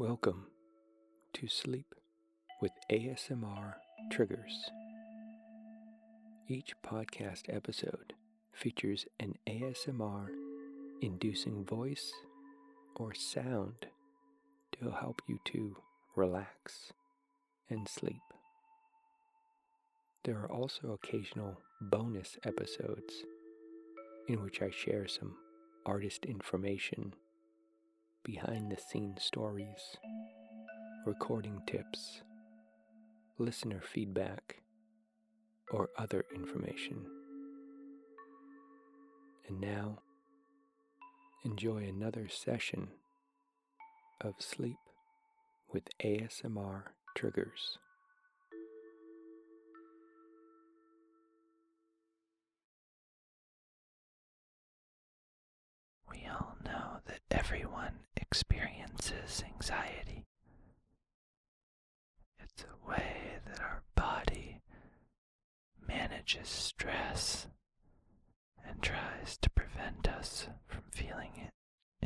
Welcome to Sleep with ASMR Triggers. Each podcast episode features an ASMR inducing voice or sound to help you to relax and sleep. There are also occasional bonus episodes in which I share some artist information, behind the scenes stories, recording tips, listener feedback, or other information. And now, enjoy another session of sleep with ASMR triggers. We all know that everyone experiences anxiety. It's a way that our body manages stress and tries to prevent us from feeling it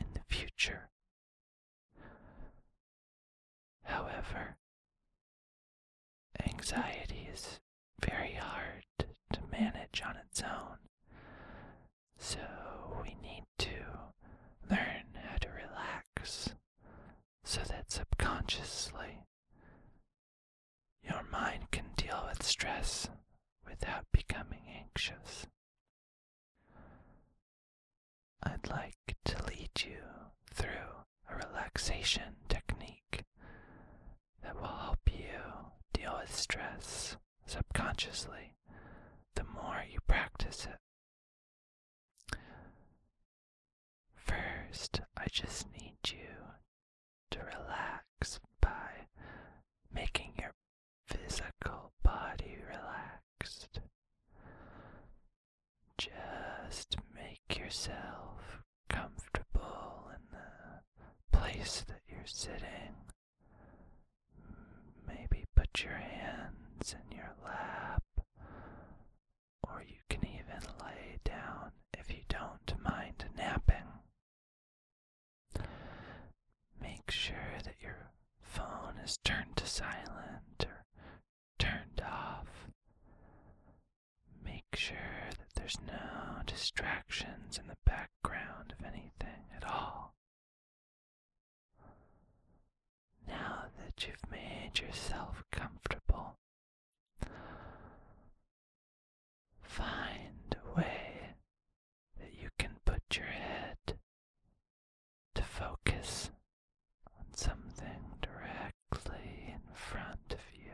in the future. However, anxiety is very hard to manage on its own, so we need to learn how to relax so that subconsciously your mind can deal with stress without becoming anxious. I'd like to lead you through a relaxation technique that will help you deal with stress subconsciously the more you practice it. First, I just need you to relax by making your physical body relaxed. Just make yourself comfortable in the place that you're sitting. Maybe put your hands in your lap, or you can even lay down if you don't mind napping. Make sure that your phone is turned to silent or turned off. Make sure that there's no distractions in the background of anything at all. Now that you've made yourself comfortable, find a way that you can put your head to focus on something directly in front of you.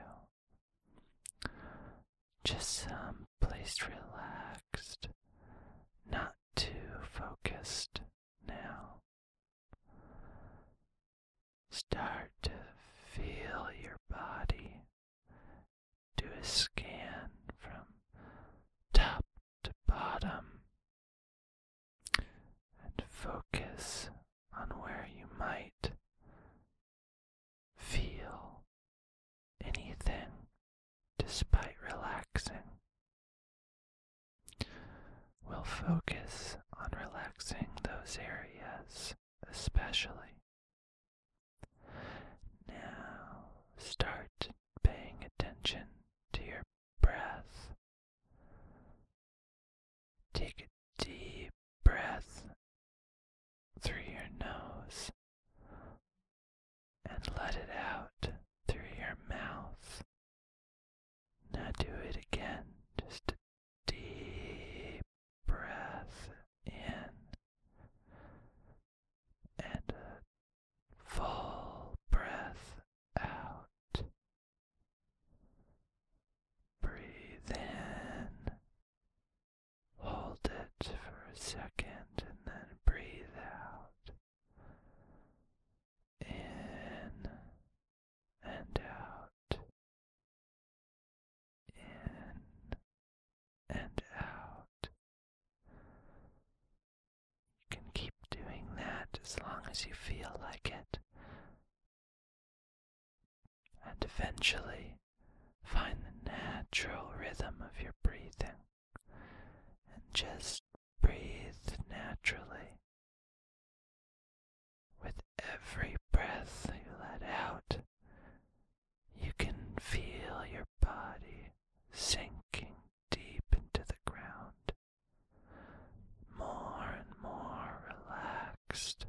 Just some place relaxed, not too focused now. Start to feel your body. Scan from top to bottom and focus on where you might feel anything despite relaxing. We'll focus on relaxing those areas especially. as you feel like it. And eventually find the natural rhythm of your breathing and just breathe naturally. With every breath you let out, you can feel your body sinking deep into the ground, more and more relaxed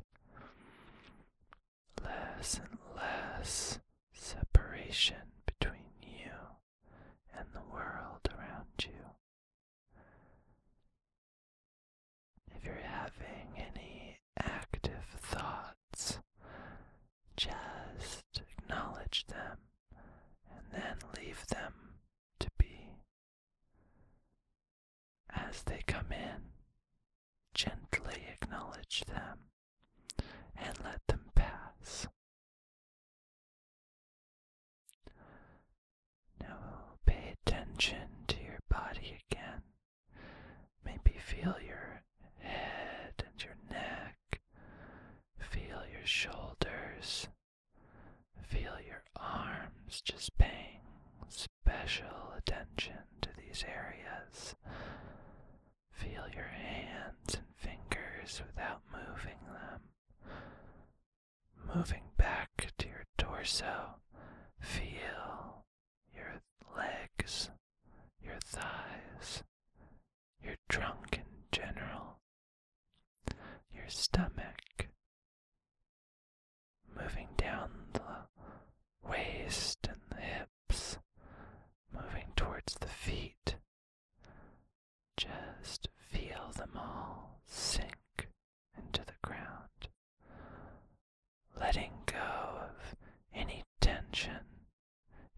come in, gently acknowledge them and let them pass. Now pay attention to your body again. Maybe feel your head and your neck. Feel your shoulders. Feel your arms just paying special attention to these areas. Feel your hands and fingers without moving them. Moving back to your torso, feel your legs, your thighs, your trunk in general, your stomach, moving down the waist and the hips, moving towards the feet. Just feel them all sink into the ground, letting go of any tension,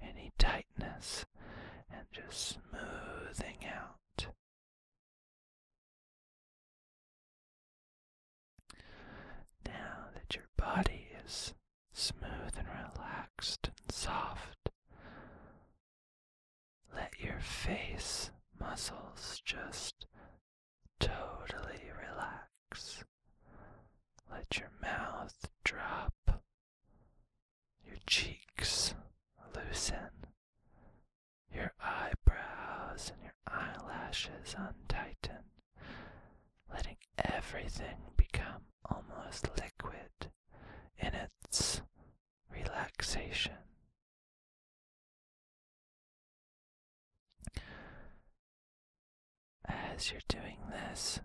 any tightness, and just smoothing out. Now that your body is smooth and relaxed and soft, let your face muscles just totally relax. Let your mouth drop, your cheeks loosen, your eyebrows and your eyelashes untighten, letting everything become almost liquid in its relaxation. As you're doing this,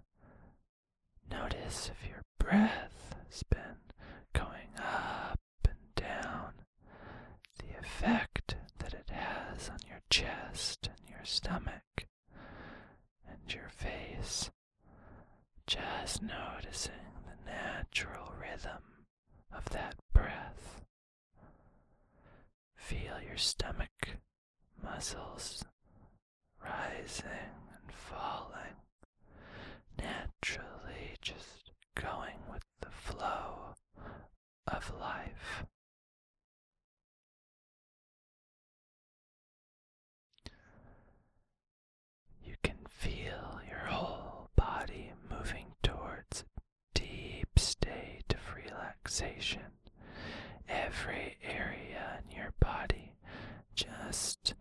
notice if your breath has been going up and down, the effect that it has on your chest and your stomach and your face. Just noticing the natural rhythm of that breath. Feel your stomach muscles rising and falling, naturally just going with the flow of life. You can feel your whole body moving towards a deep state of relaxation. Every area in your body just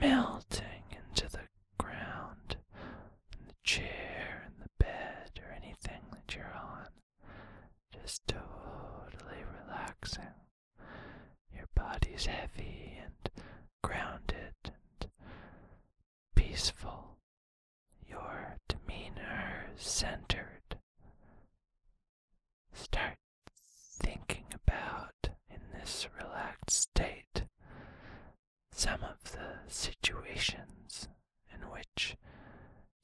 melting into the ground, in the chair, in the bed, or anything that you're on. Just totally relaxing. Your body's heavy and grounded and peaceful. Your demeanor is centered. Start thinking about in this relaxed state some of the situations in which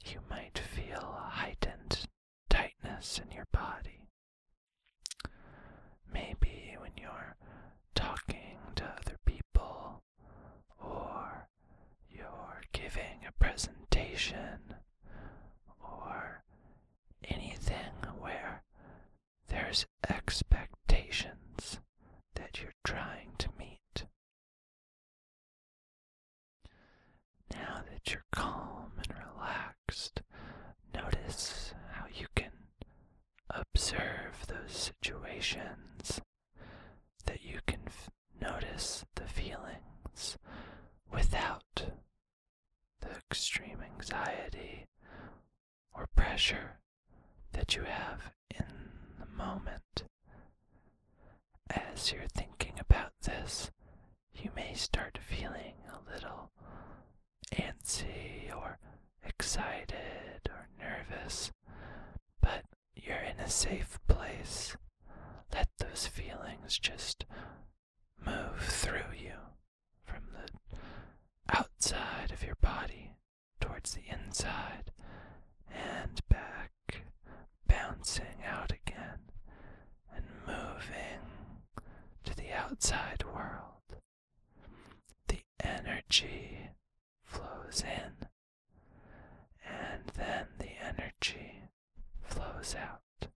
you might feel a heightened tightness in your body. Maybe when you're talking to other people or you're giving a presentation or anything where there's expectations that you're trying to meet. Now that you're calm and relaxed, notice how you can observe those situations, that you can f- notice the feelings without the extreme anxiety or pressure that you have in the moment. As you're thinking about this, you may start feeling a little antsy or excited or nervous, but you're in a safe place. Let those feelings just move through you from the outside of your body towards the inside and back, bouncing out again and moving to the outside world. The energy flows in, and then the energy flows out.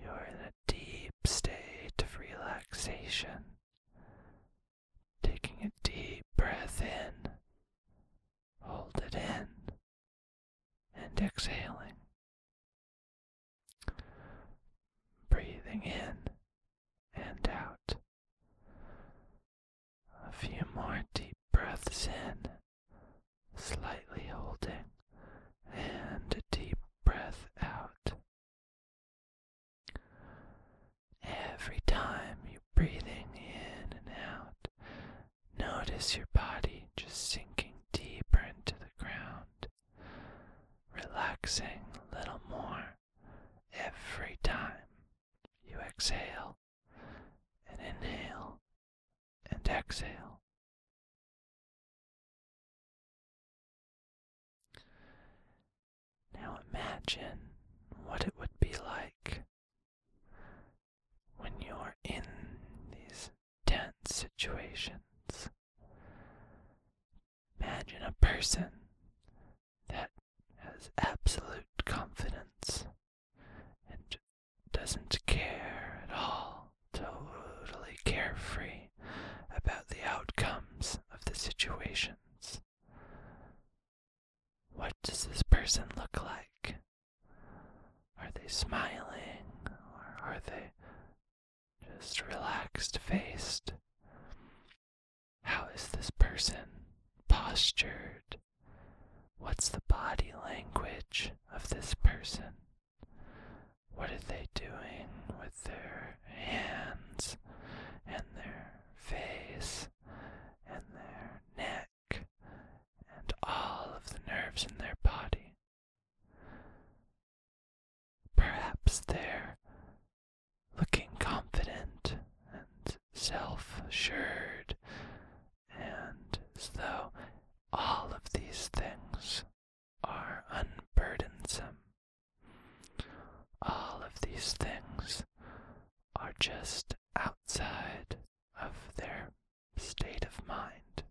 You're in a deep state of relaxation, taking a deep breath in, hold it in, and exhaling. Breathing in and out. A few more deep breaths in, slightly holding, and a deep breath out. Every time you're breathing in and out, notice your body just sinking deeper into the ground, relaxing a little more every time you exhale and inhale and exhale. Now imagine what it would be like when you're in these tense situations. Imagine a person that has absolute confidence and doesn't care at all, totally carefree about the outcomes of the situations. What does this person look like? Are they smiling or are they just relaxed faced? How is this person postured? What's the body language of this person? What are they doing with their hands and their face and their neck and all of the nerves in their body? Perhaps they're looking confident and self assured, and as though all of these things are unburdensome. All of these things are just outside of their state of mind.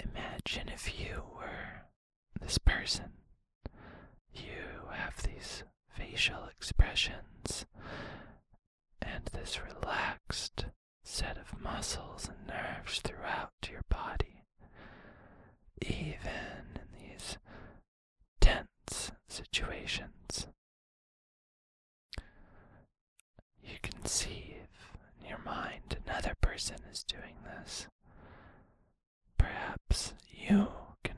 Imagine if you were this person. You have these facial expressions and this relaxed set of muscles and nerves throughout your body, even in these tense situations. You conceive in your mind another person is doing this. Perhaps you can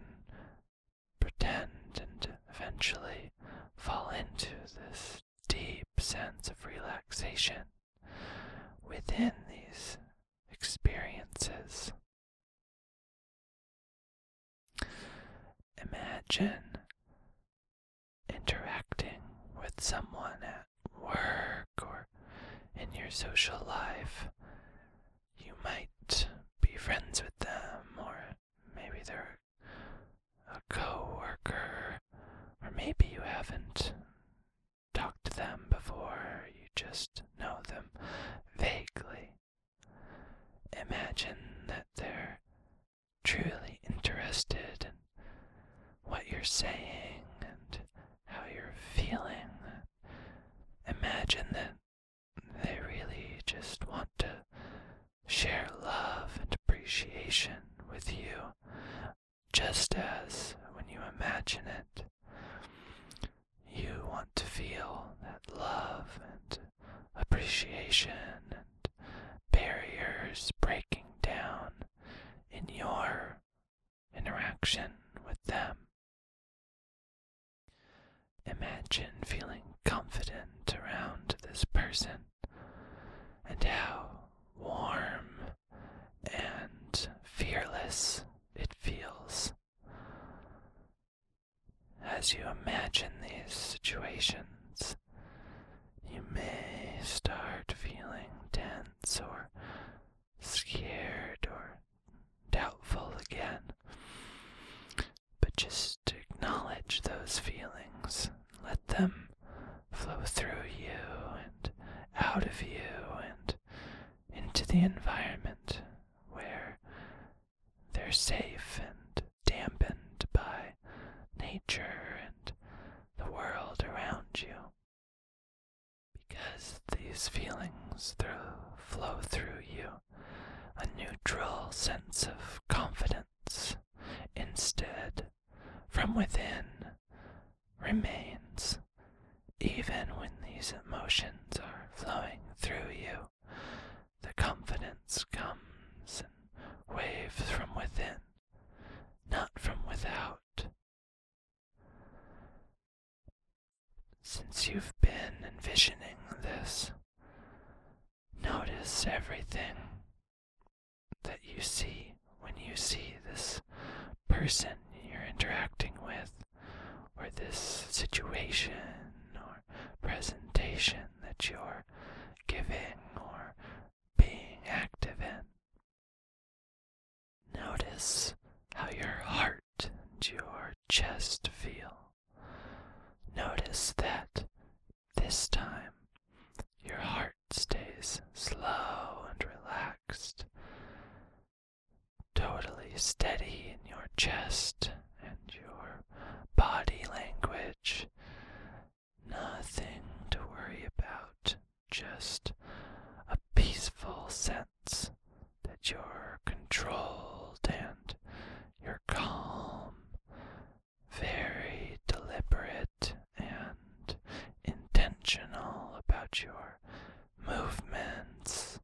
pretend and eventually fall into this deep sense of relaxation within these experiences. Imagine interacting with someone at work or in your social life. You might be friends with them, or maybe they're a co worker, or maybe you haven't talked to them before, you just know them vaguely. Imagine that they're truly interested in what you're saying and how you're feeling. Imagine that they really just want to share love and appreciation with you, just as when you imagine it, you want to feel that love and appreciation and barriers breaking down in your interaction with them. Imagine feeling confident around this person and how warm and fearless it feels. As you imagine these situations, you may start feeling tense or scared or doubtful again. But just acknowledge those feelings. Let them flow through you and out of you and into the environment where they're safe and dampened by nature and the world around you. Because these feelings through, flow through you, a neutral sense of confidence instead. From within remains even when these emotions are flowing through you. The confidence comes and waves from within, not from without. Since you've been envisioning this, notice everything that you see when you see this person you're interacting with, or this situation or presentation that you're giving or being active in. Notice how your heart and your chest feel. Notice that this time your heart stays slow and relaxed, totally steady in your chest and your body language. Nothing to worry about, just a peaceful sense that you're controlled and you're calm, very deliberate and intentional about your movements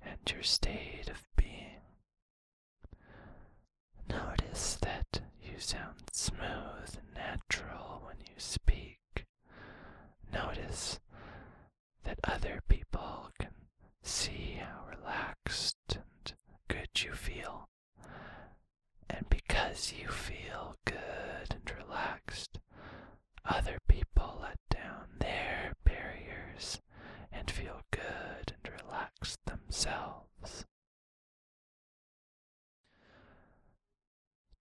and your state of being. Notice that you sound smooth and natural when you speak. Notice that other people can see how relaxed and good you feel. Because you feel good and relaxed, other people let down their barriers and feel good and relaxed themselves.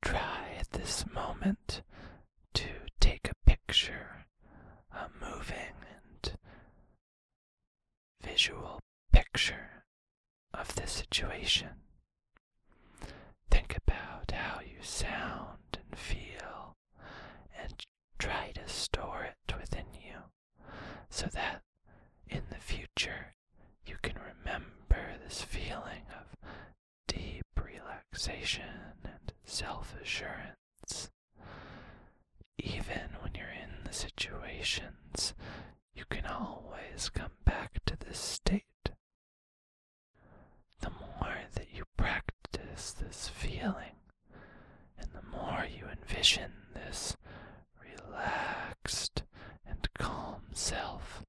Try at this moment to take a picture, a moving and visual picture of the situation. Think about how you sound and feel and try to store it within you so that in the future you can remember this feeling of deep relaxation and self assurance. Even when you're in the situations, you can always come back to this state. The more that you this feeling, and the more you envision this relaxed and calm self,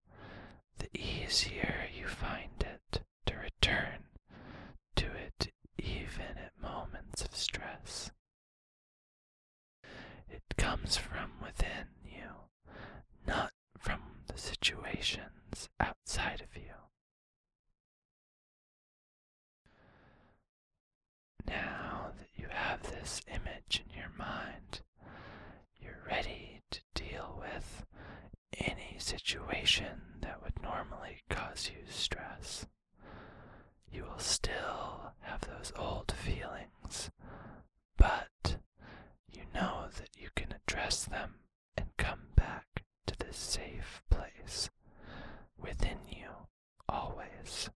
the easier you find it to return to it even at moments of stress. It comes from within you, not from the situations outside of you. Now that you have this image in your mind, you're ready to deal with any situation that would normally cause you stress. You will still have those old feelings, but you know that you can address them and come back to this safe place within you always.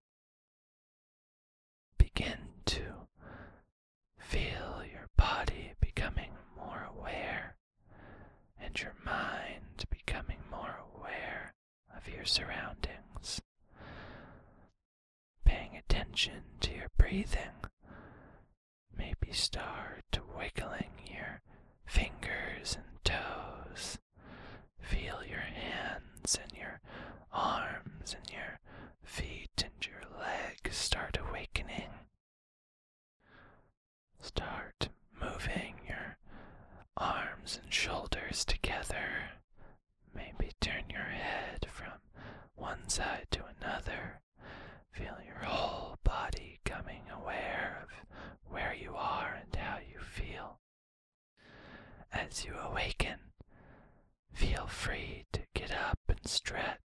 surroundings, paying attention to your breathing, maybe start wiggling your fingers and toes. Feel your hands and your arms and your feet and your legs start awakening. Start moving your arms and shoulders together. Maybe turn your head from one side to another. Feel your whole body coming aware of where you are and how you feel. As you awaken, feel free to get up and stretch,